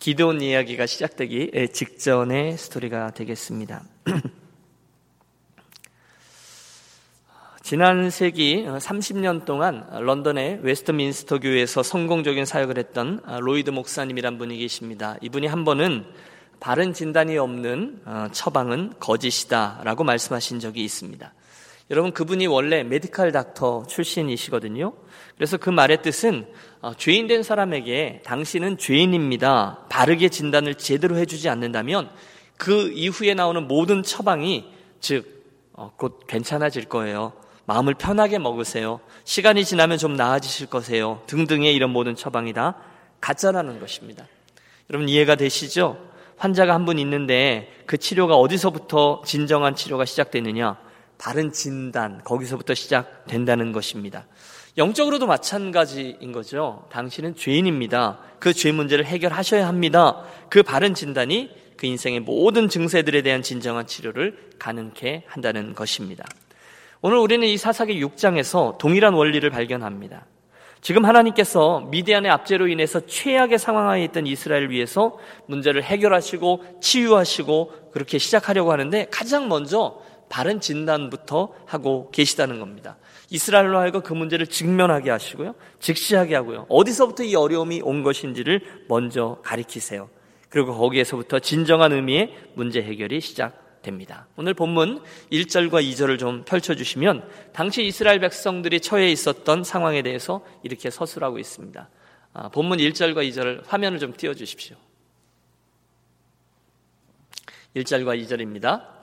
기드온 이야기가 시작되기 직전의 스토리가 되겠습니다. 지난 세기 30년 동안 런던의 웨스트민스터 교회에서 성공적인 사역을 했던 로이드 목사님이란 분이 계십니다. 이분이 한 번은 바른 진단이 없는 어, 처방은 거짓이다라고 말씀하신 적이 있습니다. 여러분 그분이 원래 medical doctor 출신이시거든요. 그래서 그 말의 뜻은 어, 죄인 된 사람에게 당신은 죄인입니다. 바르게 진단을 제대로 해주지 않는다면 그 이후에 나오는 모든 처방이 즉, 어, 곧 괜찮아질 거예요. 마음을 편하게 먹으세요. 시간이 지나면 좀 나아지실 거세요. 등등의 이런 모든 처방이 다 가짜라는 것입니다. 여러분 이해가 되시죠? 환자가 한 분 있는데 그 치료가 어디서부터 진정한 치료가 시작되느냐? 바른 진단, 거기서부터 시작된다는 것입니다. 영적으로도 마찬가지인 거죠. 당신은 죄인입니다. 그 죄 문제를 해결하셔야 합니다. 그 바른 진단이 그 인생의 모든 증세들에 대한 진정한 치료를 가능케 한다는 것입니다. 오늘 우리는 이 사사기 6장에서 동일한 원리를 발견합니다. 지금 하나님께서 미디안의 압제로 인해서 최악의 상황에 있던 이스라엘을 위해서 문제를 해결하시고 치유하시고 그렇게 시작하려고 하는데 가장 먼저 바른 진단부터 하고 계시다는 겁니다. 이스라엘로 하여금 그 문제를 직면하게 하시고요. 직시하게 하고요. 어디서부터 이 어려움이 온 것인지를 먼저 가리키세요. 그리고 거기에서부터 진정한 의미의 문제 해결이 시작됩니다. 오늘 본문 1절과 2절을 좀 펼쳐주시면 당시 이스라엘 백성들이 처해 있었던 상황에 대해서 이렇게 서술하고 있습니다. 아, 본문 1절과 2절을 화면을 좀 띄워주십시오. 1절과 2절입니다.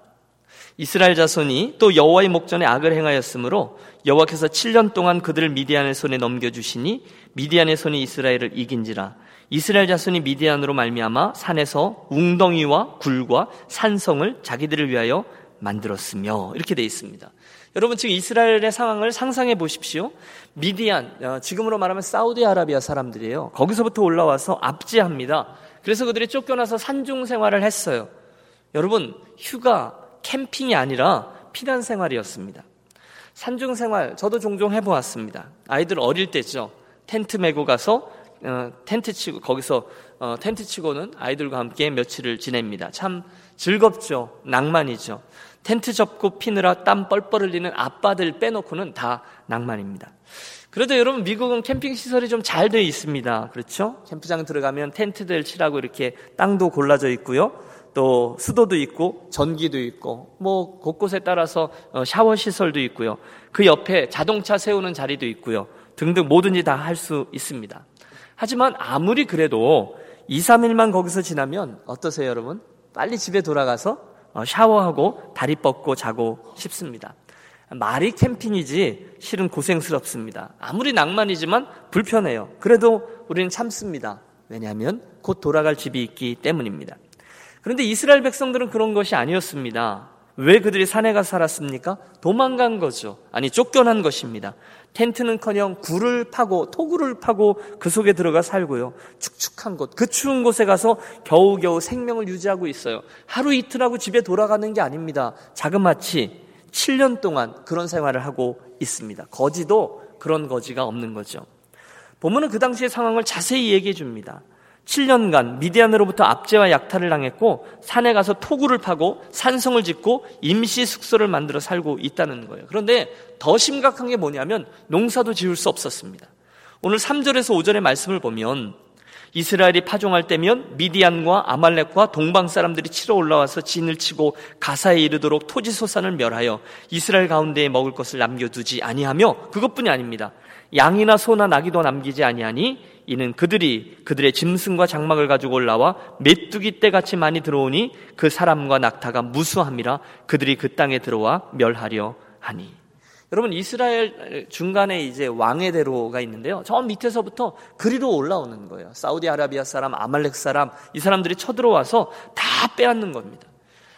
이스라엘 자손이 또 여호와의 목전에 악을 행하였으므로 여호와께서 7년 동안 그들을 미디안의 손에 넘겨 주시니 미디안의 손이 이스라엘을 이긴지라 이스라엘 자손이 미디안으로 말미암아 산에서 웅덩이와 굴과 산성을 자기들을 위하여 만들었으며 이렇게 돼 있습니다. 여러분 지금 이스라엘의 상황을 상상해 보십시오. 미디안 어, 지금으로 말하면 사우디아라비아 사람들이에요. 거기서부터 올라와서 압제합니다. 그래서 그들이 쫓겨나서 산중 생활을 했어요. 여러분 휴가 캠핑이 아니라 피난 생활이었습니다. 산중 생활 저도 종종 해보았습니다. 아이들 어릴 때죠. 텐트 메고 가서 어, 텐트 치고 거기서 어, 텐트 치고는 아이들과 함께 며칠을 지냅니다. 참 즐겁죠. 낭만이죠. 텐트 접고 피느라 땀 뻘뻘 흘리는 아빠들 빼놓고는 다 낭만입니다. 그래도 여러분 미국은 캠핑 시설이 좀잘 되어 있습니다. 그렇죠? 캠프장 들어가면 텐트들 치라고 이렇게 땅도 골라져 있고요. 또 수도도 있고 전기도 있고 뭐 곳곳에 따라서 어, 샤워 시설도 있고요. 그 옆에 자동차 세우는 자리도 있고요. 등등 뭐든지 다 할 수 있습니다. 하지만 아무리 그래도 2, 3일만 거기서 지나면 어떠세요, 여러분? 빨리 집에 돌아가서 어, 샤워하고 다리 뻗고 자고 싶습니다. 말이 캠핑이지 실은 고생스럽습니다. 아무리 낭만이지만 불편해요. 그래도 우리는 참습니다. 왜냐하면 곧 돌아갈 집이 있기 때문입니다. 그런데 이스라엘 백성들은 그런 것이 아니었습니다. 왜 그들이 산에 가 살았습니까? 도망간 거죠. 아니, 쫓겨난 것입니다. 텐트는 커녕 굴을 파고, 토굴을 파고 그 속에 들어가 살고요. 축축한 곳, 그 추운 곳에 가서 겨우겨우 생명을 유지하고 있어요. 하루 이틀하고 집에 돌아가는 게 아닙니다. 자그마치 7년 동안 그런 생활을 하고 있습니다. 거지도 그런 거지가 없는 거죠. 보면은 그 당시의 상황을 자세히 얘기해 줍니다. 7년간 미디안으로부터 압제와 약탈을 당했고 산에 가서 토구를 파고 산성을 짓고 임시 숙소를 만들어 살고 있다는 거예요. 그런데 더 심각한 게 뭐냐면 농사도 지을 수 없었습니다. 오늘 3절에서 5절의 말씀을 보면 이스라엘이 파종할 때면 미디안과 아말렉과 동방 사람들이 치러 올라와서 진을 치고 가사에 이르도록 토지 소산을 멸하여 이스라엘 가운데에 먹을 것을 남겨두지 아니하며 그것뿐이 아닙니다. 양이나 소나 나귀도 남기지 아니하니 이는 그들이 그들의 짐승과 장막을 가지고 올라와 메뚜기 떼같이 많이 들어오니 그 사람과 낙타가 무수함이라 그들이 그 땅에 들어와 멸하려 하니. 여러분 이스라엘 중간에 이제 왕의 대로가 있는데요. 저 밑에서부터 그리로 올라오는 거예요. 사우디아라비아 사람, 아말렉 사람 이 사람들이 쳐들어와서 다 빼앗는 겁니다.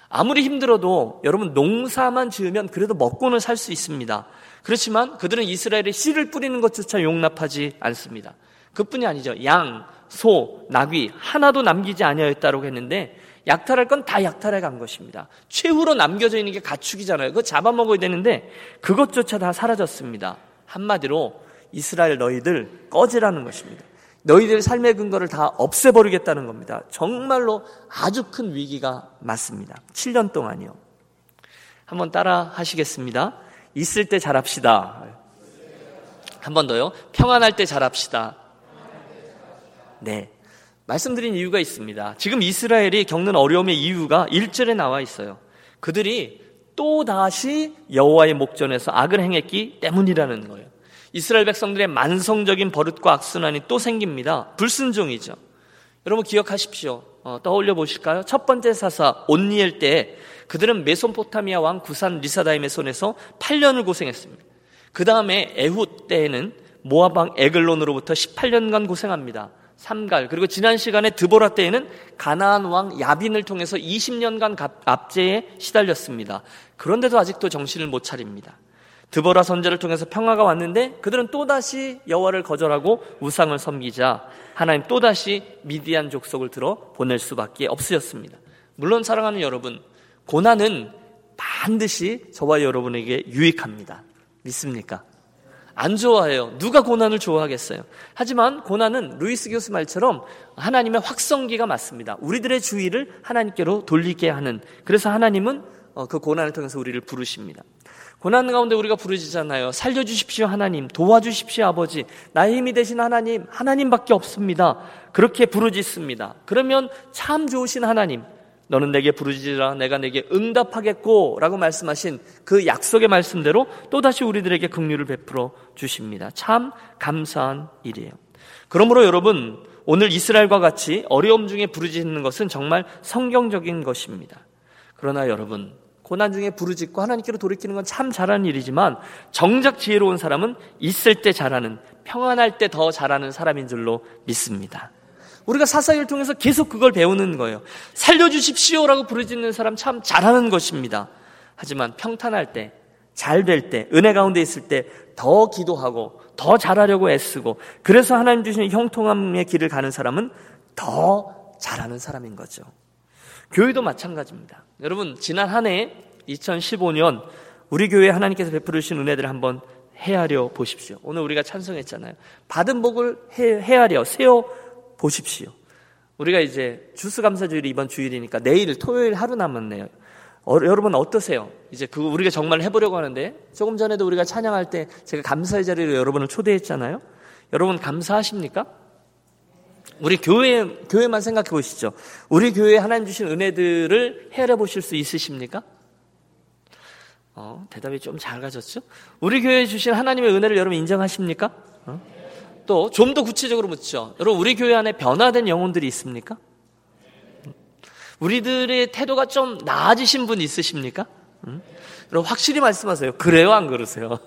아무리 힘들어도 여러분 농사만 지으면 그래도 먹고는 살 수 있습니다. 그렇지만 그들은 이스라엘의 씨를 뿌리는 것조차 용납하지 않습니다. 그뿐이 아니죠. 양, 소, 나귀 하나도 남기지 아니하였다고 했는데 약탈할 건 다 약탈해 간 것입니다. 최후로 남겨져 있는 게 가축이잖아요. 그거 잡아먹어야 되는데 그것조차 다 사라졌습니다. 한마디로 이스라엘 너희들 꺼지라는 것입니다. 너희들 삶의 근거를 다 없애버리겠다는 겁니다. 정말로 아주 큰 위기가 맞습니다. 7년 동안이요. 한번 따라 하시겠습니다. 있을 때 잘합시다. 한 번 더요. 평안할 때 잘합시다. 네. 말씀드린 이유가 있습니다. 지금 이스라엘이 겪는 어려움의 이유가 1절에 나와 있어요. 그들이 또 다시 여호와의 목전에서 악을 행했기 때문이라는 거예요. 이스라엘 백성들의 만성적인 버릇과 악순환이 또 생깁니다. 불순종이죠. 여러분 기억하십시오. 어, 떠올려 보실까요? 첫 번째 사사 온니엘 때 그들은 메소포타미아 왕 구산 리사다임의 손에서 8년을 고생했습니다. 그 다음에 에훗 때에는 왕 에글론으로부터 18년간 고생합니다. 삼갈 그리고 지난 시간에 드보라 때에는 가나안 왕 야빈을 통해서 20년간 압제에 시달렸습니다. 그런데도 아직도 정신을 못 차립니다. 드보라 선제를 통해서 평화가 왔는데 그들은 또다시 여호와를 거절하고 우상을 섬기자 하나님 또다시 미디안 족속을 들어 보낼 수밖에 없으셨습니다. 물론 사랑하는 여러분, 고난은 반드시 저와 여러분에게 유익합니다. 믿습니까? 안 좋아해요. 누가 고난을 좋아하겠어요? 하지만 고난은 루이스 교수 말처럼 하나님의 확성기가 맞습니다. 우리들의 주의를 하나님께로 돌리게 하는. 그래서 하나님은 어, 그 고난을 통해서 우리를 부르십니다. 고난 가운데 우리가 부르짖잖아요. 살려주십시오, 하나님. 도와주십시오, 아버지. 나의 힘이 되신 하나님, 하나님밖에 없습니다. 그렇게 부르짖습니다. 그러면 참 좋으신 하나님, 너는 내게 부르짖으라 내가 내게 응답하겠고 라고 말씀하신 그 약속의 말씀대로 또다시 우리들에게 긍휼을 베풀어 주십니다. 참 감사한 일이에요. 그러므로 여러분 오늘 이스라엘과 같이 어려움 중에 부르짖는 것은 정말 성경적인 것입니다. 그러나 여러분 고난 중에 부르짖고 하나님께로 돌이키는 건 참 잘하는 일이지만 정작 지혜로운 사람은 있을 때 잘하는 평안할 때 더 잘하는 사람인 줄로 믿습니다. 우리가 사사기를 통해서 계속 그걸 배우는 거예요. 살려주십시오라고 부르짖는 사람 참 잘하는 것입니다. 하지만 평탄할 때, 잘 될 때, 은혜 가운데 있을 때 더 기도하고 더 잘하려고 애쓰고 그래서 하나님 주시는 형통함의 길을 가는 사람은 더 잘하는 사람인 거죠. 교회도 마찬가지입니다. 여러분, 지난 한 해 2015년 우리 교회 하나님께서 베풀어 주신 은혜들을 한번 헤아려 보십시오. 오늘 우리가 찬송했잖아요. 받은 복을 헤아려 세워 보십시오. 우리가 이제 주스 감사주일이 이번 주일이니까 내일 토요일 하루 남았네요. 어, 여러분 어떠세요? 이제 그 우리가 정말 해보려고 하는데 조금 전에도 우리가 찬양할 때 제가 감사의 자리로 여러분을 초대했잖아요. 여러분 감사하십니까? 우리 교회 교회만 생각해 보시죠. 우리 교회에 하나님 주신 은혜들을 헤아려 보실 수 있으십니까? 어, 대답이 좀 작아졌죠? 우리 교회에 주신 하나님의 은혜를 여러분 인정하십니까? 어? 또 좀 더 구체적으로 묻죠. 여러분, 우리 교회 안에 변화된 영혼들이 있습니까? 우리들의 태도가 좀 나아지신 분 있으십니까? 응? 여러분, 확실히 말씀하세요. 그래요? 안 그러세요?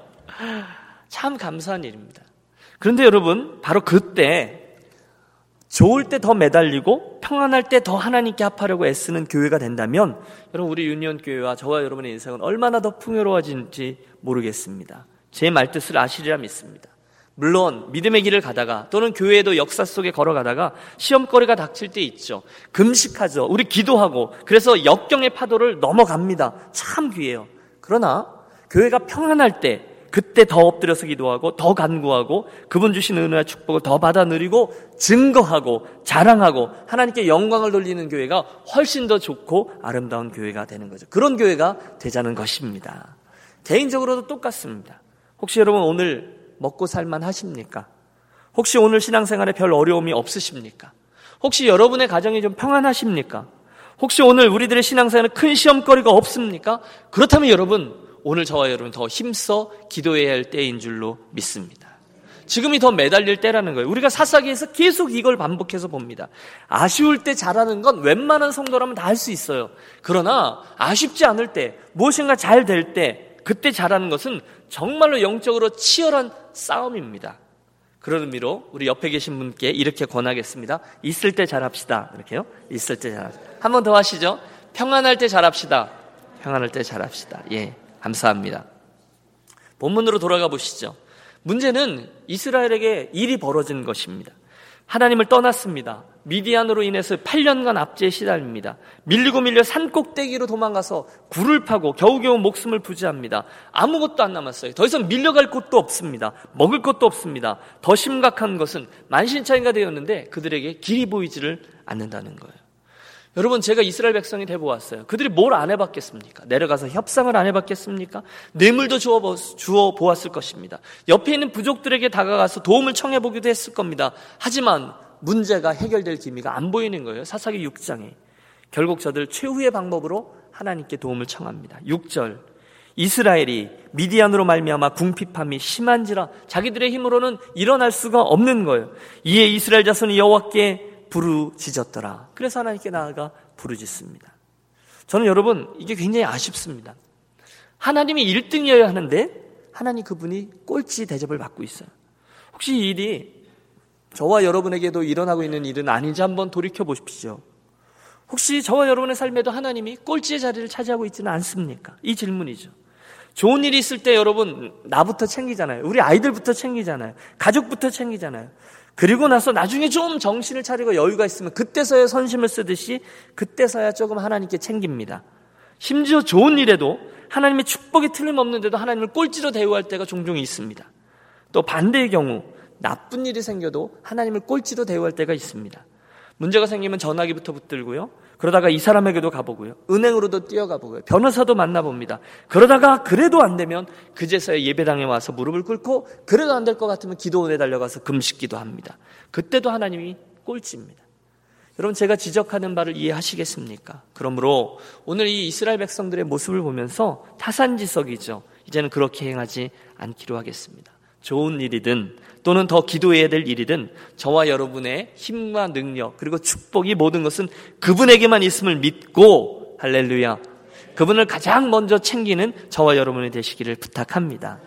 참 감사한 일입니다. 그런데 여러분, 바로 그때 좋을 때 더 매달리고 평안할 때 더 하나님께 합하려고 애쓰는 교회가 된다면 여러분 우리 유니온 교회와 저와 여러분의 인생은 얼마나 더 풍요로워진지 모르겠습니다. 제 말뜻을 아시리라 믿습니다. 물론 믿음의 길을 가다가 또는 교회에도 역사 속에 걸어가다가 시험거리가 닥칠 때 있죠. 금식하죠. 우리 기도하고 그래서 역경의 파도를 넘어갑니다. 참 귀해요. 그러나 교회가 평안할 때 그때 더 엎드려서 기도하고 더 간구하고 그분 주신 은혜와 축복을 더 받아 누리고 증거하고 자랑하고 하나님께 영광을 돌리는 교회가 훨씬 더 좋고 아름다운 교회가 되는 거죠. 그런 교회가 되자는 것입니다. 개인적으로도 똑같습니다. 혹시 여러분 오늘 먹고 살만 하십니까? 혹시 오늘 신앙생활에 별 어려움이 없으십니까? 혹시 여러분의 가정이 좀 평안하십니까? 혹시 오늘 우리들의 신앙생활에 큰 시험거리가 없습니까? 그렇다면 여러분, 오늘 저와 여러분 더 힘써 기도해야 할 때인 줄로 믿습니다. 지금이 더 매달릴 때라는 거예요. 우리가 사사기에서 계속 이걸 반복해서 봅니다. 아쉬울 때 잘하는 건 웬만한 성도라면 다 할 수 있어요. 그러나 아쉽지 않을 때, 무엇인가 잘 될 때, 그때 잘하는 것은 정말로 영적으로 치열한 싸움입니다. 그런 의미로 우리 옆에 계신 분께 이렇게 권하겠습니다. 있을 때 잘합시다. 이렇게요. 있을 때 잘합시다. 한 번 더 하시죠. 평안할 때 잘합시다. 평안할 때 잘합시다. 예. 감사합니다. 본문으로 돌아가 보시죠. 문제는 이스라엘에게 일이 벌어진 것입니다. 하나님을 떠났습니다. 미디안으로 인해서 8년간 압제에 시달립니다. 밀리고 밀려 산 꼭대기로 도망가서 굴을 파고 겨우겨우 목숨을 부지합니다. 아무것도 안 남았어요. 더 이상 밀려갈 곳도 없습니다. 먹을 것도 없습니다. 더 심각한 것은 만신창이가 되었는데 그들에게 길이 보이지를 않는다는 거예요. 여러분 제가 이스라엘 백성이 돼 보았어요. 그들이 뭘 안 해봤겠습니까? 내려가서 협상을 안 해봤겠습니까? 뇌물도 주어, 보았을 것입니다. 옆에 있는 부족들에게 다가가서 도움을 청해 보기도 했을 겁니다. 하지만 문제가 해결될 기미가 안 보이는 거예요. 사사기 6장에. 결국 저들 최후의 방법으로 하나님께 도움을 청합니다. 6절. 이스라엘이 미디안으로 말미암아 궁핍함이 심한지라 자기들의 힘으로는 일어날 수가 없는 거예요. 이에 이스라엘 자손이 여호와께 부르짖었더라. 그래서 하나님께 나아가 부르짖습니다. 저는 여러분 이게 굉장히 아쉽습니다. 하나님이 1등이어야 하는데 하나님 그분이 꼴찌 대접을 받고 있어요. 혹시 이 일이 저와 여러분에게도 일어나고 있는 일은 아닌지 한번 돌이켜 보십시오. 혹시 저와 여러분의 삶에도 하나님이 꼴찌의 자리를 차지하고 있지는 않습니까? 이 질문이죠. 좋은 일이 있을 때 여러분 나부터 챙기잖아요. 우리 아이들부터 챙기잖아요. 가족부터 챙기잖아요. 그리고 나서 나중에 좀 정신을 차리고 여유가 있으면 그때서야 선심을 쓰듯이 그때서야 조금 하나님께 챙깁니다. 심지어 좋은 일에도 하나님의 축복이 틀림없는데도 하나님을 꼴찌로 대우할 때가 종종 있습니다. 또 반대의 경우 나쁜 일이 생겨도 하나님을 꼴찌로 대우할 때가 있습니다. 문제가 생기면 전화기부터 붙들고요. 그러다가 이 사람에게도 가보고요. 은행으로도 뛰어가 보고요. 변호사도 만나봅니다. 그러다가 그래도 안 되면 그제서야 예배당에 와서 무릎을 꿇고 그래도 안 될 것 같으면 기도원에 달려가서 금식기도 합니다. 그때도 하나님이 꼴찌입니다. 여러분 제가 지적하는 바를 이해하시겠습니까? 그러므로 오늘 이 이스라엘 백성들의 모습을 보면서 타산지석이죠. 이제는 그렇게 행하지 않기로 하겠습니다. 좋은 일이든 또는 더 기도해야 될 일이든 저와 여러분의 힘과 능력 그리고 축복이 모든 것은 그분에게만 있음을 믿고 할렐루야 그분을 가장 먼저 챙기는 저와 여러분이 되시기를 부탁합니다.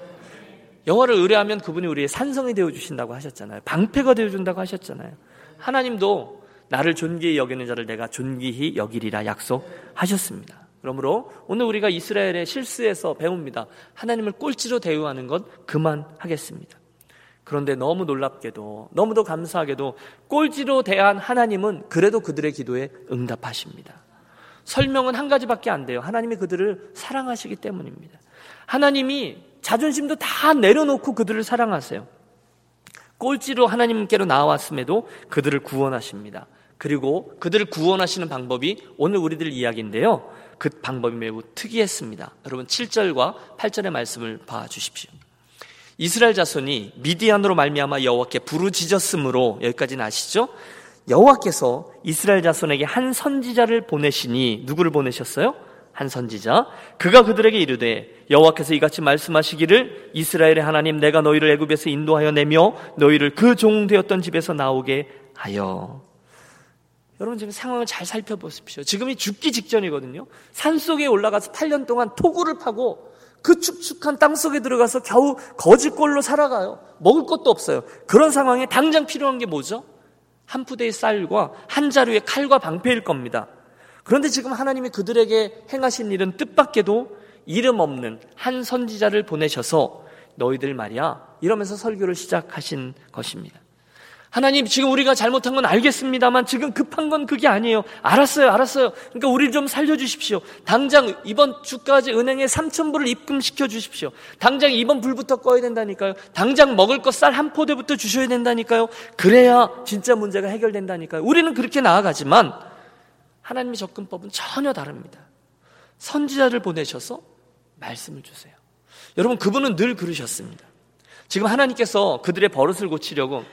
영어를 의뢰하면 그분이 우리의 산성이 되어 주신다고 하셨잖아요. 방패가 되어 준다고 하셨잖아요. 하나님도 나를 존귀히 여기는 자를 내가 존귀히 여기리라 약속하셨습니다. 그러므로 오늘 우리가 이스라엘의 실수에서 배웁니다. 하나님을 꼴찌로 대우하는 것 그만하겠습니다. 그런데 너무 놀랍게도 너무도 감사하게도 꼴찌로 대한 하나님은 그래도 그들의 기도에 응답하십니다. 설명은 한 가지밖에 안 돼요. 하나님이 그들을 사랑하시기 때문입니다. 하나님이 자존심도 다 내려놓고 그들을 사랑하세요. 꼴찌로 하나님께로 나왔음에도 그들을 구원하십니다. 그리고 그들을 구원하시는 방법이 오늘 우리들 이야기인데요. 그 방법이 매우 특이했습니다. 여러분 7절과 8절의 말씀을 봐 주십시오. 이스라엘 자손이 미디안으로 말미암아 여호와께 부르짖었으므로 여기까지는 아시죠? 여호와께서 이스라엘 자손에게 한 선지자를 보내시니 누구를 보내셨어요? 한 선지자 그가 그들에게 이르되 여호와께서 이같이 말씀하시기를 이스라엘의 하나님 내가 너희를 애굽에서 인도하여 내며 너희를 그 종 되었던 집에서 나오게 하여 여러분 지금 상황을 잘 살펴보십시오. 지금이 죽기 직전이거든요. 산 속에 올라가서 8년 동안 토구를 파고 그 축축한 땅 속에 들어가서 겨우 거지꼴로 살아가요. 먹을 것도 없어요. 그런 상황에 당장 필요한 게 뭐죠? 한 푸대의 쌀과 한 자루의 칼과 방패일 겁니다. 그런데 지금 하나님이 그들에게 행하신 일은 뜻밖에도 이름 없는 한 선지자를 보내셔서 너희들 말이야 이러면서 설교를 시작하신 것입니다. 하나님, 지금 우리가 잘못한 건 알겠습니다만 지금 급한 건 그게 아니에요. 알았어요, 알았어요. 그러니까 우리를 좀 살려주십시오. 당장 이번 주까지 은행에 3천불을 입금시켜 주십시오. 당장 이번 불부터 꺼야 된다니까요. 당장 먹을 것 쌀 한 포대부터 주셔야 된다니까요. 그래야 진짜 문제가 해결된다니까요. 우리는 그렇게 나아가지만 하나님의 접근법은 전혀 다릅니다. 선지자를 보내셔서 말씀을 주세요. 여러분, 그분은 늘 그러셨습니다. 지금 하나님께서 그들의 버릇을 고치려고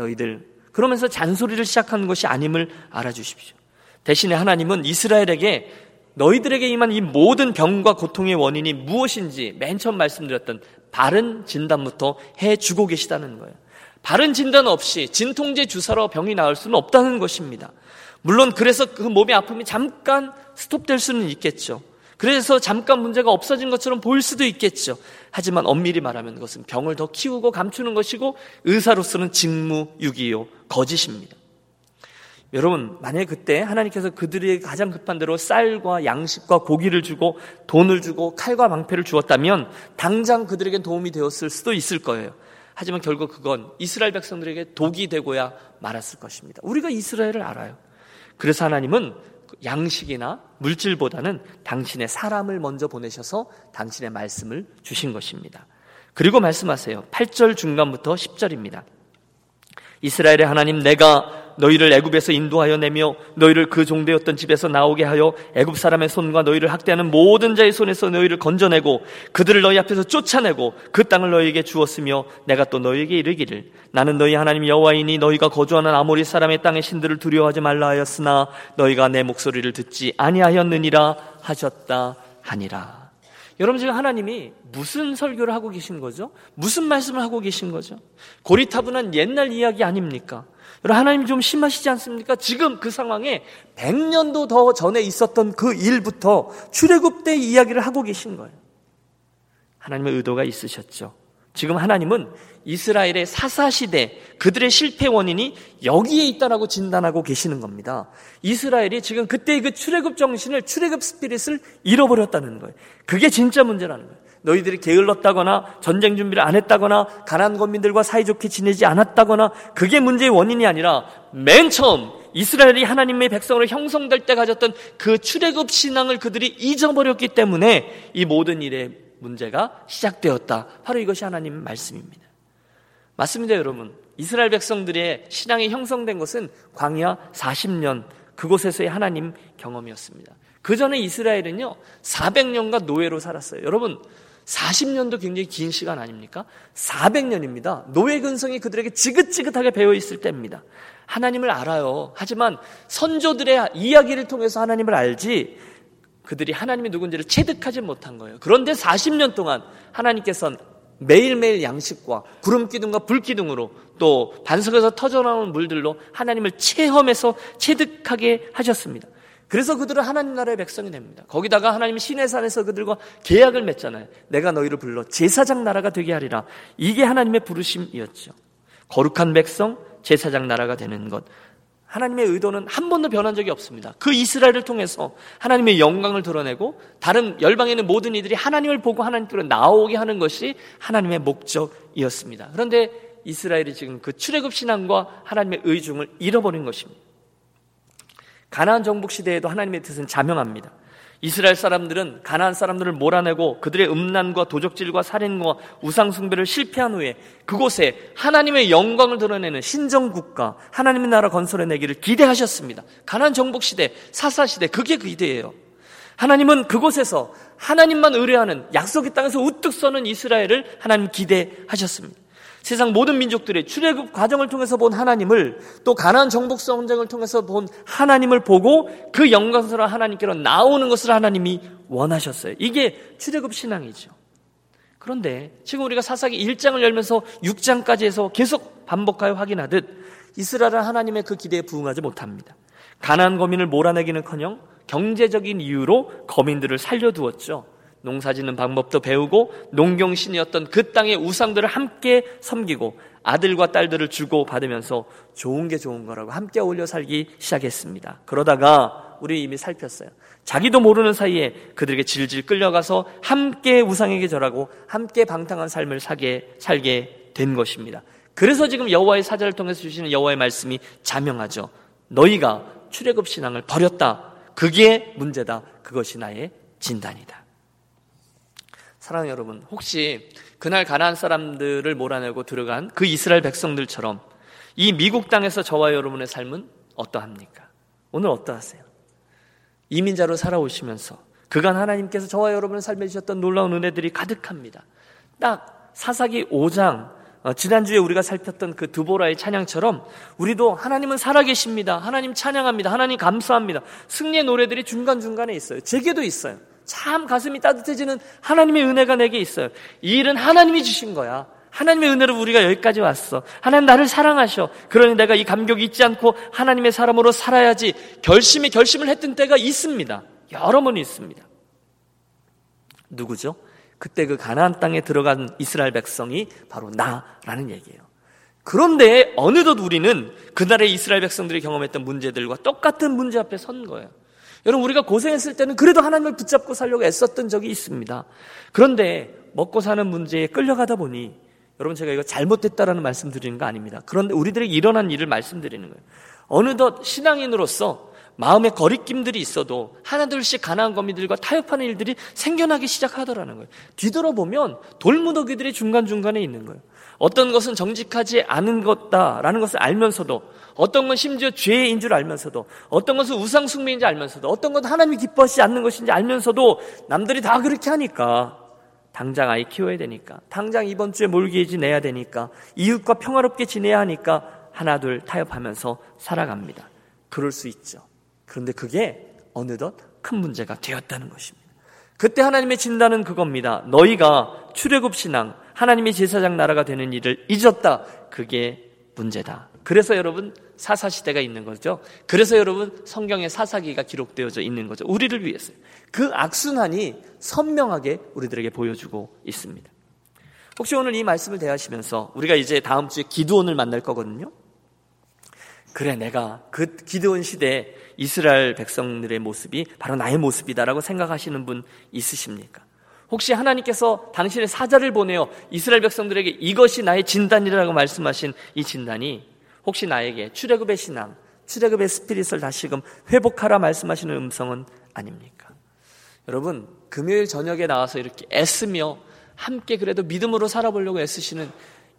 너희들 그러면서 잔소리를 시작하는 것이 아님을 알아주십시오. 대신에 하나님은 이스라엘에게 너희들에게 임한 이 모든 병과 고통의 원인이 무엇인지 맨 처음 말씀드렸던 바른 진단부터 해 주고 계시다는 거예요. 바른 진단 없이 진통제 주사로 병이 나을 수는 없다는 것입니다. 물론 그래서 그 몸의 아픔이 잠깐 스톱될 수는 있겠죠. 그래서 잠깐 문제가 없어진 것처럼 보일 수도 있겠죠. 하지만 엄밀히 말하면 그것은 병을 더 키우고 감추는 것이고 의사로서는 직무유기요 거짓입니다. 여러분, 만약에 그때 하나님께서 그들에게 가장 급한 대로 쌀과 양식과 고기를 주고 돈을 주고 칼과 방패를 주었다면 당장 그들에게 도움이 되었을 수도 있을 거예요. 하지만 결국 그건 이스라엘 백성들에게 독이 되고야 말았을 것입니다. 우리가 이스라엘을 알아요. 그래서 하나님은 양식이나 물질보다는 당신의 사람을 먼저 보내셔서 당신의 말씀을 주신 것입니다. 그리고 말씀하세요. 8절 중간부터 10절입니다. 이스라엘의 하나님 내가 너희를 애굽에서 인도하여 내며 너희를 그 종되었던 집에서 나오게 하여 애굽 사람의 손과 너희를 학대하는 모든 자의 손에서 너희를 건져내고 그들을 너희 앞에서 쫓아내고 그 땅을 너희에게 주었으며 내가 또 너희에게 이르기를 나는 너희 하나님 여호와이니 너희가 거주하는 아모리 사람의 땅의 신들을 두려워하지 말라 하였으나 너희가 내 목소리를 듣지 아니하였느니라 하셨다 하니라. 여러분 지금 하나님이 무슨 설교를 하고 계신 거죠? 무슨 말씀을 하고 계신 거죠? 고리타분한 옛날 이야기 아닙니까? 여러분 하나님 좀 심하시지 않습니까? 지금 그 상황에 100년도 더 전에 있었던 그 일부터 출애굽 때 이야기를 하고 계신 거예요. 하나님의 의도가 있으셨죠. 지금 하나님은 이스라엘의 사사시대 그들의 실패 원인이 여기에 있다라고 진단하고 계시는 겁니다. 이스라엘이 지금 그때의 그 출애굽 정신을 출애굽 스피릿을 잃어버렸다는 거예요. 그게 진짜 문제라는 거예요. 너희들이 게을렀다거나 전쟁 준비를 안 했다거나 가난 권민들과 사이좋게 지내지 않았다거나 그게 문제의 원인이 아니라 맨 처음 이스라엘이 하나님의 백성으로 형성될 때 가졌던 그 출애굽 신앙을 그들이 잊어버렸기 때문에 이 모든 일의 문제가 시작되었다. 바로 이것이 하나님 말씀입니다. 맞습니다, 여러분. 이스라엘 백성들의 신앙이 형성된 것은 광야 40년 그곳에서의 하나님 경험이었습니다. 그 전에 이스라엘은요, 400년간 노예로 살았어요. 여러분, 40년도 굉장히 긴 시간 아닙니까? 400년입니다. 노예 근성이 그들에게 지긋지긋하게 배어 있을 때입니다. 하나님을 알아요. 하지만 선조들의 이야기를 통해서 하나님을 알지 그들이 하나님이 누군지를 체득하지 못한 거예요. 그런데 40년 동안 하나님께서는 매일매일 양식과 구름 기둥과 불 기둥으로 또 반석에서 터져나오는 물들로 하나님을 체험해서 체득하게 하셨습니다. 그래서 그들은 하나님 나라의 백성이 됩니다. 거기다가 하나님 신의 산에서 그들과 계약을 맺잖아요. 내가 너희를 불러 제사장 나라가 되게 하리라. 이게 하나님의 부르심이었죠. 거룩한 백성, 제사장 나라가 되는 것. 하나님의 의도는 한 번도 변한 적이 없습니다. 그 이스라엘을 통해서 하나님의 영광을 드러내고 다른 열방에 있는 모든 이들이 하나님을 보고 하나님께로 나오게 하는 것이 하나님의 목적이었습니다. 그런데 이스라엘이 지금 그 출애굽 신앙과 하나님의 의중을 잃어버린 것입니다. 가나안 정복 시대에도 하나님의 뜻은 자명합니다. 이스라엘 사람들은 가나안 사람들을 몰아내고 그들의 음란과 도적질과 살인과 우상 숭배를 실패한 후에 그곳에 하나님의 영광을 드러내는 신정 국가, 하나님의 나라 건설해 내기를 기대하셨습니다. 가나안 정복 시대, 사사 시대 그게 그 기대예요. 하나님은 그곳에서 하나님만 의뢰하는 약속의 땅에서 우뚝 서는 이스라엘을 하나님 기대하셨습니다. 세상 모든 민족들의 출애굽 과정을 통해서 본 하나님을 또 가나안 정복 성장을 통해서 본 하나님을 보고 그 영광스러운 하나님께로 나오는 것을 하나님이 원하셨어요. 이게 출애굽 신앙이죠. 그런데 지금 우리가 사사기 1장을 열면서 6장까지 해서 계속 반복하여 확인하듯 이스라엘은 하나님의 그 기대에 부응하지 못합니다. 가나안 거민을 몰아내기는커녕 경제적인 이유로 거민들을 살려두었죠. 농사 짓는 방법도 배우고 농경신이었던 그 땅의 우상들을 함께 섬기고 아들과 딸들을 주고 받으면서 좋은 게 좋은 거라고 함께 어울려 살기 시작했습니다. 그러다가 우리 이미 살폈어요. 자기도 모르는 사이에 그들에게 질질 끌려가서 함께 우상에게 절하고 함께 방탕한 삶을 사게, 살게 된 것입니다. 그래서 지금 여호와의 사자를 통해서 주시는 여호와의 말씀이 자명하죠. 너희가 출애굽 신앙을 버렸다. 그게 문제다. 그것이 나의 진단이다. 사랑하는 여러분, 혹시 그날 가나안 사람들을 몰아내고 들어간 그 이스라엘 백성들처럼 이 미국 땅에서 저와 여러분의 삶은 어떠합니까? 오늘 어떠하세요? 이민자로 살아오시면서 그간 하나님께서 저와 여러분의 삶에 주셨던 놀라운 은혜들이 가득합니다. 딱 사사기 5장 어, 지난주에 우리가 살폈던 그 두보라의 찬양처럼 우리도 하나님은 살아계십니다. 하나님 찬양합니다. 하나님 감사합니다. 승리의 노래들이 중간중간에 있어요. 제게도 있어요. 참 가슴이 따뜻해지는 하나님의 은혜가 내게 있어요. 이 일은 하나님이 주신 거야. 하나님의 은혜로 우리가 여기까지 왔어. 하나님 나를 사랑하셔. 그러니 내가 이 감격이 있지 않고 하나님의 사람으로 살아야지 결심이 결심을 했던 때가 있습니다. 여러 번 있습니다. 누구죠? 그때 그 가나안 땅에 들어간 이스라엘 백성이 바로 나라는 얘기예요. 그런데 어느덧 우리는 그날의 이스라엘 백성들이 경험했던 문제들과 똑같은 문제 앞에 선 거예요. 여러분 우리가 고생했을 때는 그래도 하나님을 붙잡고 살려고 애썼던 적이 있습니다. 그런데 먹고 사는 문제에 끌려가다 보니 여러분 제가 이거 잘못됐다라는 말씀 드리는 거 아닙니다. 그런데 우리들에게 일어난 일을 말씀드리는 거예요. 어느덧 신앙인으로서 마음의 거리낌들이 있어도 하나둘씩 가난한 거미들과 타협하는 일들이 생겨나기 시작하더라는 거예요. 뒤돌아보면 돌무더기들이 중간중간에 있는 거예요. 어떤 것은 정직하지 않은 것다라는 것을 알면서도 어떤 건 심지어 죄인 줄 알면서도 어떤 것은 우상 숭배인지 알면서도 어떤 건 하나님이 기뻐하지 않는 것인지 알면서도 남들이 다 그렇게 하니까 당장 아이 키워야 되니까 당장 이번 주에 몰기지 내야 되니까 이웃과 평화롭게 지내야 하니까 하나둘 타협하면서 살아갑니다. 그럴 수 있죠. 그런데 그게 어느덧 큰 문제가 되었다는 것입니다. 그때 하나님의 진단은 그겁니다. 너희가 출애굽 신앙, 하나님의 제사장 나라가 되는 일을 잊었다. 그게 문제다. 그래서 여러분 사사시대가 있는 거죠. 그래서 여러분 성경에 사사기가 기록되어져 있는 거죠. 우리를 위해서. 그 악순환이 선명하게 우리들에게 보여주고 있습니다. 혹시 오늘 이 말씀을 대하시면서 우리가 이제 다음 주에 기도원을 만날 거거든요. 그래, 내가 그 기도원 시대에 이스라엘 백성들의 모습이 바로 나의 모습이다라고 생각하시는 분 있으십니까? 혹시 하나님께서 당신의 사자를 보내어 이스라엘 백성들에게 이것이 나의 진단이라고 말씀하신 이 진단이 혹시 나에게 출애굽의 신앙, 출애굽의 스피릿을 다시금 회복하라 말씀하시는 음성은 아닙니까? 여러분, 금요일 저녁에 나와서 이렇게 애쓰며 함께 그래도 믿음으로 살아보려고 애쓰시는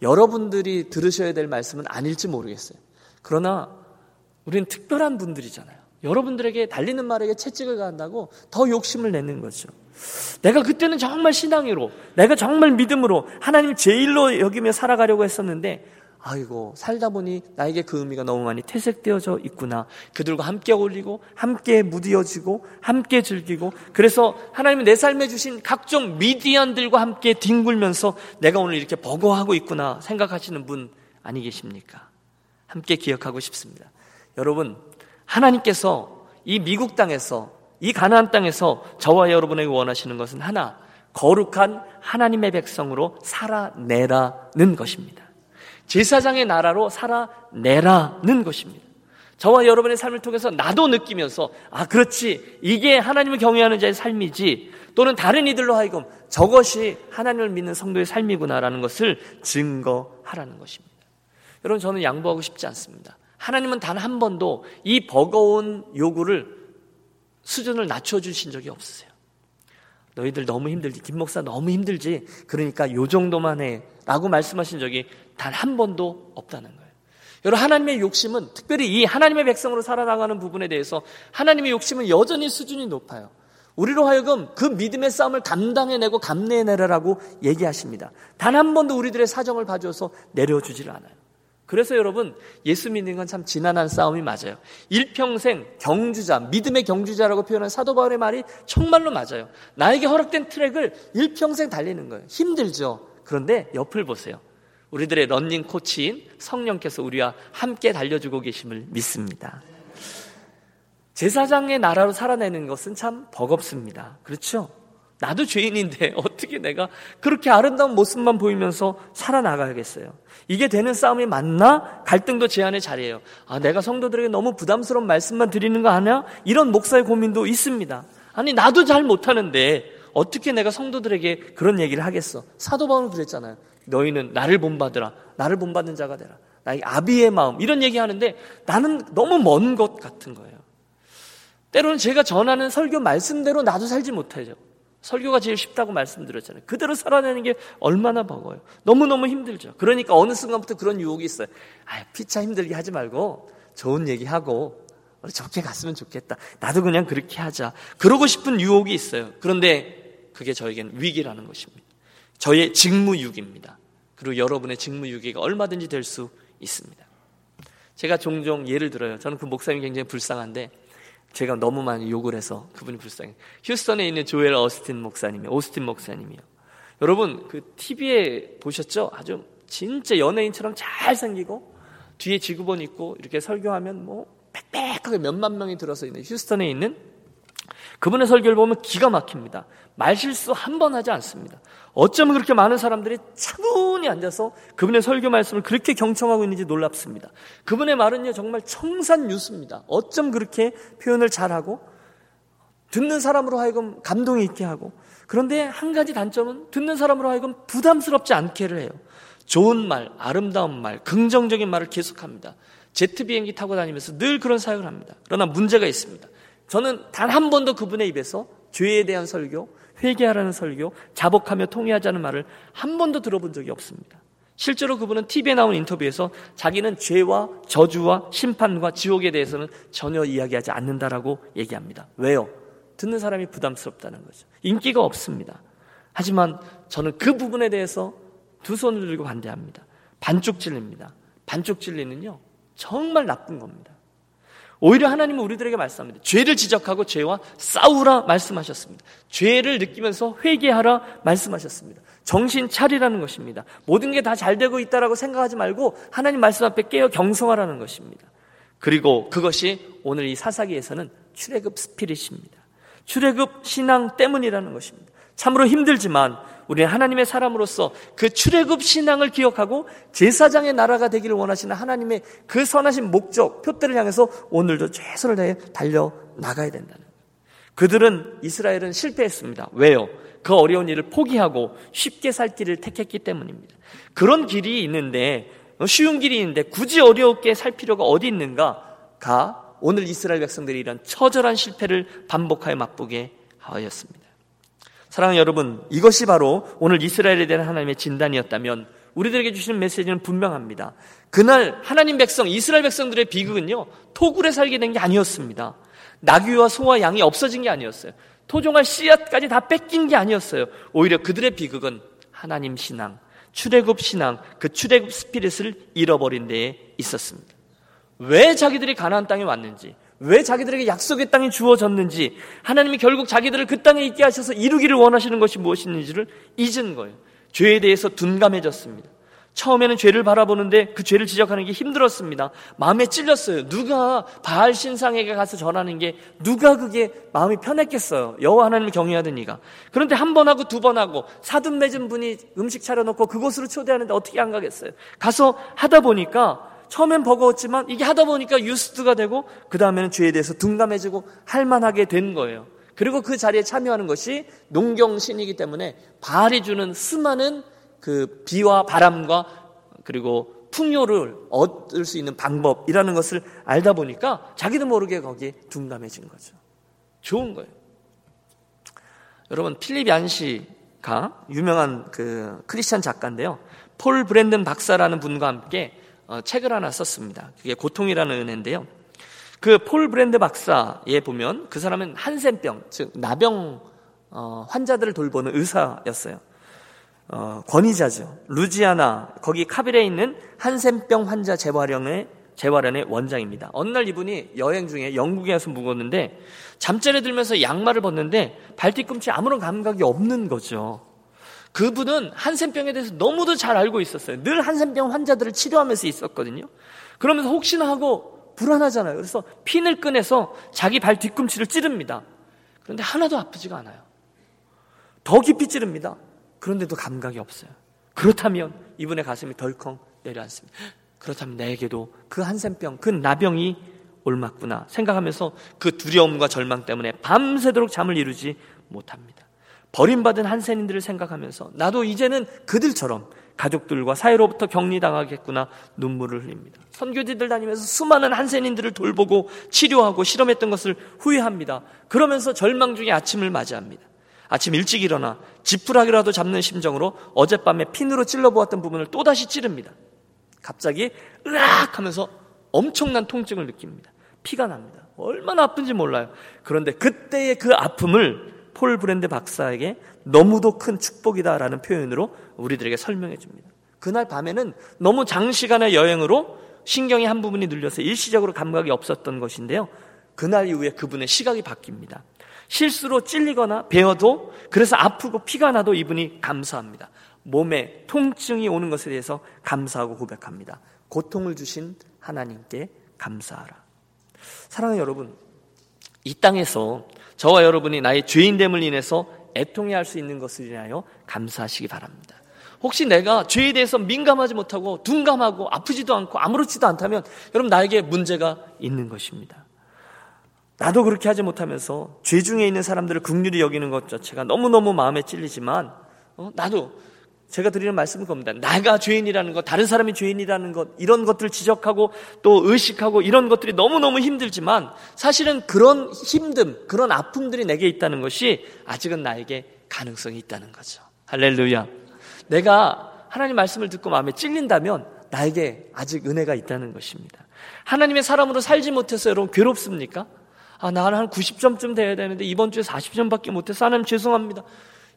여러분들이 들으셔야 될 말씀은 아닐지 모르겠어요. 그러나 우리는 특별한 분들이잖아요. 여러분들에게 달리는 말에게 채찍을 가한다고 더 욕심을 내는 거죠. 내가 그때는 정말 신앙으로, 내가 정말 믿음으로 하나님 제일로 여기며 살아가려고 했었는데 아이고 살다 보니 나에게 그 의미가 너무 많이 퇴색되어져 있구나. 그들과 함께 어울리고 함께 무디어지고 함께 즐기고 그래서 하나님은 내 삶에 주신 각종 미디언들과 함께 뒹굴면서 내가 오늘 이렇게 버거하고 있구나 생각하시는 분 아니 계십니까? 함께 기억하고 싶습니다. 여러분 하나님께서 이 미국 땅에서 이 가나안 땅에서 저와 여러분에게 원하시는 것은 하나 거룩한 하나님의 백성으로 살아내라는 것입니다. 제사장의 나라로 살아내라는 것입니다. 저와 여러분의 삶을 통해서 나도 느끼면서 아 그렇지 이게 하나님을 경외하는 자의 삶이지 또는 다른 이들로 하여금 저것이 하나님을 믿는 성도의 삶이구나라는 것을 증거하라는 것입니다. 여러분 저는 양보하고 싶지 않습니다. 하나님은 단 한 번도 이 버거운 요구를 수준을 낮춰 주신 적이 없으세요. 너희들 너무 힘들지. 김 목사 너무 힘들지. 그러니까 요 정도만 해. 라고 말씀하신 적이 단 한 번도 없다는 거예요. 여러분, 하나님의 욕심은 특별히 이 하나님의 백성으로 살아나가는 부분에 대해서 하나님의 욕심은 여전히 수준이 높아요. 우리로 하여금 그 믿음의 싸움을 감당해내고 감내해내라라고 얘기하십니다. 단 한 번도 우리들의 사정을 봐줘서 내려주질 않아요. 그래서 여러분 예수 믿는 건 참 지난한 싸움이 맞아요. 일평생 경주자, 믿음의 경주자라고 표현한 사도 바울의 말이 정말로 맞아요. 나에게 허락된 트랙을 일평생 달리는 거예요. 힘들죠. 그런데 옆을 보세요. 우리들의 런닝 코치인 성령께서 우리와 함께 달려주고 계심을 믿습니다. 제사장의 나라로 살아내는 것은 참 버겁습니다. 그렇죠? 나도 죄인인데 어떻게 내가 그렇게 아름다운 모습만 보이면서 살아나가야겠어요. 이게 되는 싸움이 맞나? 갈등도 제한의 자리예요. 아, 내가 성도들에게 너무 부담스러운 말씀만 드리는 거 아니야? 이런 목사의 고민도 있습니다. 아니, 나도 잘 못하는데 어떻게 내가 성도들에게 그런 얘기를 하겠어? 사도 바울은 그랬잖아요. 너희는 나를 본받으라. 나를 본받는 자가 되라. 나의 아비의 마음. 이런 얘기 하는데 나는 너무 먼 것 같은 거예요. 때로는 제가 전하는 설교 말씀대로 나도 살지 못하죠. 설교가 제일 쉽다고 말씀드렸잖아요. 그대로 살아내는 게 얼마나 버거요. 너무너무 힘들죠. 그러니까 어느 순간부터 그런 유혹이 있어요. 아, 피차 힘들게 하지 말고 좋은 얘기 하고 우리 좋게 갔으면 좋겠다. 나도 그냥 그렇게 하자. 그러고 싶은 유혹이 있어요. 그런데 그게 저에게는 위기라는 것입니다. 저의 직무유기입니다. 그리고 여러분의 직무유기가 얼마든지 될 수 있습니다. 제가 종종 예를 들어요. 저는 그 목사님이 굉장히 불쌍한데 제가 너무 많이 욕을 해서 그분이 불쌍해. 휴스턴에 있는 조엘 어스틴 목사님이 오스틴 목사님이요. 여러분 그 TV에 보셨죠? 아주 진짜 연예인처럼 잘 생기고 뒤에 지구본 있고 이렇게 설교하면 뭐 빽빽하게 몇만 명이 들어서 있는 휴스턴에 있는 그분의 설교를 보면 기가 막힙니다. 말실수 한 번 하지 않습니다. 어쩌면 그렇게 많은 사람들이 차분히 앉아서 그분의 설교 말씀을 그렇게 경청하고 있는지 놀랍습니다. 그분의 말은요, 정말 청산 유수입니다. 어쩜 그렇게 표현을 잘하고, 듣는 사람으로 하여금 감동이 있게 하고, 그런데 한 가지 단점은 듣는 사람으로 하여금 부담스럽지 않게를 해요. 좋은 말, 아름다운 말, 긍정적인 말을 계속합니다. 제트 비행기 타고 다니면서 늘 그런 사역을 합니다. 그러나 문제가 있습니다. 저는 단 한 번도 그분의 입에서 죄에 대한 설교, 회개하라는 설교, 자복하며 통회하자는 말을 한 번도 들어본 적이 없습니다. 실제로 그분은 TV에 나온 인터뷰에서 자기는 죄와 저주와 심판과 지옥에 대해서는 전혀 이야기하지 않는다라고 얘기합니다. 왜요? 듣는 사람이 부담스럽다는 거죠. 인기가 없습니다. 하지만 저는 그 부분에 대해서 두 손을 들고 반대합니다. 반쪽 찔립니다. 반쪽 찔리는요, 정말 나쁜 겁니다. 오히려 하나님은 우리들에게 말씀합니다. 죄를 지적하고 죄와 싸우라 말씀하셨습니다. 죄를 느끼면서 회개하라 말씀하셨습니다. 정신 차리라는 것입니다. 모든 게 다 잘 되고 있다라고 생각하지 말고 하나님 말씀 앞에 깨어 경성하라는 것입니다. 그리고 그것이 오늘 이 사사기에서는 출애굽 스피릿입니다. 출애굽 신앙 때문이라는 것입니다. 참으로 힘들지만 우리는 하나님의 사람으로서 그 출애굽 신앙을 기억하고 제사장의 나라가 되기를 원하시는 하나님의 그 선하신 목적, 표대를 향해서 오늘도 최선을 다해 달려 나가야 된다는 그들은 이스라엘은 실패했습니다. 왜요? 그 어려운 일을 포기하고 쉽게 살 길을 택했기 때문입니다. 그런 길이 있는데 쉬운 길이 있는데 굳이 어렵게 살 필요가 어디 있는가가 오늘 이스라엘 백성들이 이런 처절한 실패를 반복하여 맛보게 하였습니다. 사랑하는 여러분, 이것이 바로 오늘 이스라엘에 대한 하나님의 진단이었다면 우리들에게 주시는 메시지는 분명합니다. 그날 하나님 백성, 이스라엘 백성들의 비극은요, 토굴에 살게 된 게 아니었습니다. 나귀와 소와 양이 없어진 게 아니었어요. 토종할 씨앗까지 다 뺏긴 게 아니었어요. 오히려 그들의 비극은 하나님 신앙, 출애굽 신앙, 그 출애굽 스피릿을 잃어버린 데에 있었습니다. 왜 자기들이 가나안 땅에 왔는지, 왜 자기들에게 약속의 땅이 주어졌는지 하나님이 결국 자기들을 그 땅에 있게 하셔서 이루기를 원하시는 것이 무엇인지를 잊은 거예요. 죄에 대해서 둔감해졌습니다. 처음에는 죄를 바라보는데 그 죄를 지적하는 게 힘들었습니다. 마음에 찔렸어요. 누가 바알 신상에게 가서 전하는 게 누가 그게 마음이 편했겠어요. 여호와 하나님을 경외하던 이가. 그런데 한 번 하고 두 번 하고 사돈 맺은 분이 음식 차려놓고 그곳으로 초대하는데 어떻게 안 가겠어요. 가서 하다 보니까 처음엔 버거웠지만 이게 하다 보니까 유스트가 되고 그 다음에는 죄에 대해서 둔감해지고 할만하게 된 거예요. 그리고 그 자리에 참여하는 것이 농경신이기 때문에 바알이 주는 수많은 그 비와 바람과 그리고 풍요를 얻을 수 있는 방법이라는 것을 알다 보니까 자기도 모르게 거기에 둔감해진 거죠. 좋은 거예요. 여러분 필립 얀시가 유명한 그 크리스천 작가인데요. 폴 브랜든 박사라는 분과 함께 어, 책을 하나 썼습니다. 그게 고통이라는 은혜인데요. 그 폴 브랜드 박사에 보면 그 사람은 한센병, 즉 나병 어, 환자들을 돌보는 의사였어요. 어, 권위자죠. 루지아나 거기 카빌에 있는 한센병 환자 재활용의 재활원의 원장입니다. 어느 날 이분이 여행 중에 영국에 가서 묵었는데 잠자리에 들면서 양말을 벗는데 발뒤꿈치 아무런 감각이 없는 거죠. 그분은 한센병에 대해서 너무도 잘 알고 있었어요. 늘 한센병 환자들을 치료하면서 있었거든요. 그러면서 혹시나 하고 불안하잖아요. 그래서 핀을 꺼내서 자기 발 뒤꿈치를 찌릅니다. 그런데 하나도 아프지가 않아요. 더 깊이 찌릅니다. 그런데도 감각이 없어요. 그렇다면 이분의 가슴이 덜컹 내려앉습니다. 그렇다면 나에게도 그 한센병, 그 나병이 옮았구나 생각하면서 그 두려움과 절망 때문에 밤새도록 잠을 이루지 못합니다. 버림받은 한센인들을 생각하면서 나도 이제는 그들처럼 가족들과 사회로부터 격리당하겠구나 눈물을 흘립니다. 선교지들 다니면서 수많은 한센인들을 돌보고 치료하고 실험했던 것을 후회합니다. 그러면서 절망 중에 아침을 맞이합니다. 아침 일찍 일어나 지푸라기라도 잡는 심정으로 어젯밤에 핀으로 찔러보았던 부분을 또다시 찌릅니다. 갑자기 으악 하면서 엄청난 통증을 느낍니다. 피가 납니다. 얼마나 아픈지 몰라요. 그런데 그때의 그 아픔을 폴 브랜드 박사에게 너무도 큰 축복이다라는 표현으로 우리들에게 설명해 줍니다. 그날 밤에는 너무 장시간의 여행으로 신경이 한 부분이 눌려서 일시적으로 감각이 없었던 것인데요. 그날 이후에 그분의 시각이 바뀝니다. 실수로 찔리거나 베어도 그래서 아프고 피가 나도 이분이 감사합니다. 몸에 통증이 오는 것에 대해서 감사하고 고백합니다. 고통을 주신 하나님께 감사하라. 사랑하는 여러분, 이 땅에서 저와 여러분이 나의 죄인됨을 인해서 애통해 할 수 있는 것을 인하여 감사하시기 바랍니다. 혹시 내가 죄에 대해서 민감하지 못하고 둔감하고 아프지도 않고 아무렇지도 않다면 여러분 나에게 문제가 있는 것입니다. 나도 그렇게 하지 못하면서 죄 중에 있는 사람들을 극률히 여기는 것 자체가 너무너무 마음에 찔리지만 어? 나도 제가 드리는 말씀은 겁니다. 나가 죄인이라는 것, 다른 사람이 죄인이라는 것, 이런 것들을 지적하고 또 의식하고 이런 것들이 너무너무 힘들지만 사실은 그런 힘듦, 그런 아픔들이 내게 있다는 것이 아직은 나에게 가능성이 있다는 거죠. 할렐루야. 내가 하나님 말씀을 듣고 마음에 찔린다면 나에게 아직 은혜가 있다는 것입니다. 하나님의 사람으로 살지 못해서 여러분 괴롭습니까? 아, 나는 한 90점쯤 돼야 되는데 이번 주에 40점밖에 못해서 하나님 죄송합니다.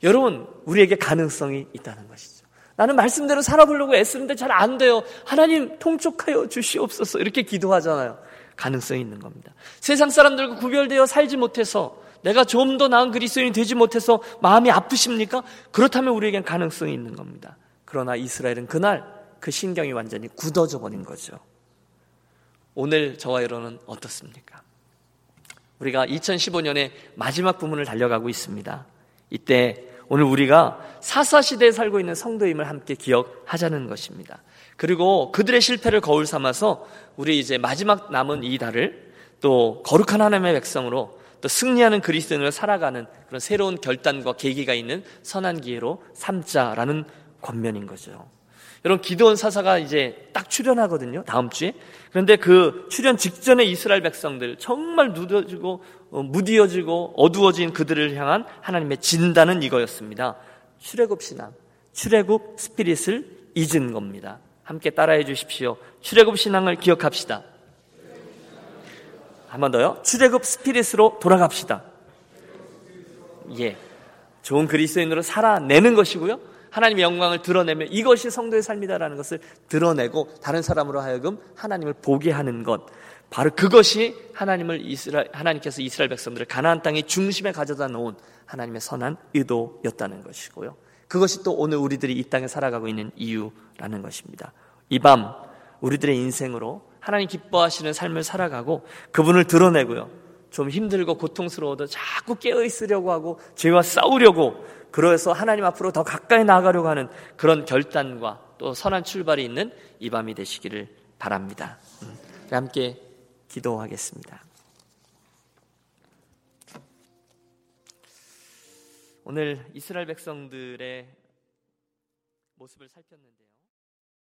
여러분, 우리에게 가능성이 있다는 것이죠. 나는 말씀대로 살아보려고 애쓰는데 잘 안 돼요. 하나님 통촉하여 주시옵소서. 이렇게 기도하잖아요. 가능성이 있는 겁니다. 세상 사람들과 구별되어 살지 못해서 내가 좀 더 나은 그리스도인이 되지 못해서 마음이 아프십니까? 그렇다면 우리에겐 가능성이 있는 겁니다. 그러나 이스라엘은 그날 그 신경이 완전히 굳어져 버린 거죠. 오늘 저와 여러분은 어떻습니까? 우리가 2015년의 마지막 부문을 달려가고 있습니다. 이때 오늘 우리가 사사시대에 살고 있는 성도임을 함께 기억하자는 것입니다. 그리고 그들의 실패를 거울 삼아서 우리 이제 마지막 남은 이 달을 또 거룩한 하나님의 백성으로 또 승리하는 그리스도인으로 살아가는 그런 새로운 결단과 계기가 있는 선한 기회로 삼자라는 권면인 거죠. 여러분 기도원 사사가 이제 딱 출연하거든요. 다음 주에. 그런데 그 출연 직전에 이스라엘 백성들 정말 누더지고 어, 무디어지고 어두워진 그들을 향한 하나님의 진단은 이거였습니다. 출애굽 신앙, 출애굽 스피릿을 잊은 겁니다. 함께 따라해 주십시오. 출애굽 신앙을 기억합시다. 한 번 더요. 출애굽 스피릿으로 돌아갑시다. 예. 좋은 그리스도인으로 살아내는 것이고요. 하나님의 영광을 드러내면 이것이 성도의 삶이다라는 것을 드러내고 다른 사람으로 하여금 하나님을 보게 하는 것. 바로 그것이 하나님을 이스라엘, 하나님께서 이스라엘 백성들을 가나안 땅의 중심에 가져다 놓은 하나님의 선한 의도였다는 것이고요. 그것이 또 오늘 우리들이 이 땅에 살아가고 있는 이유라는 것입니다. 이 밤 우리들의 인생으로 하나님 기뻐하시는 삶을 살아가고 그분을 드러내고요. 좀 힘들고 고통스러워도 자꾸 깨어 있으려고 하고 죄와 싸우려고 그래서 하나님 앞으로 더 가까이 나아가려고 하는 그런 결단과 또 선한 출발이 있는 이 밤이 되시기를 바랍니다. 음, 함께 기도하겠습니다. 오늘 이스라엘 백성들의 모습을 살폈는데요.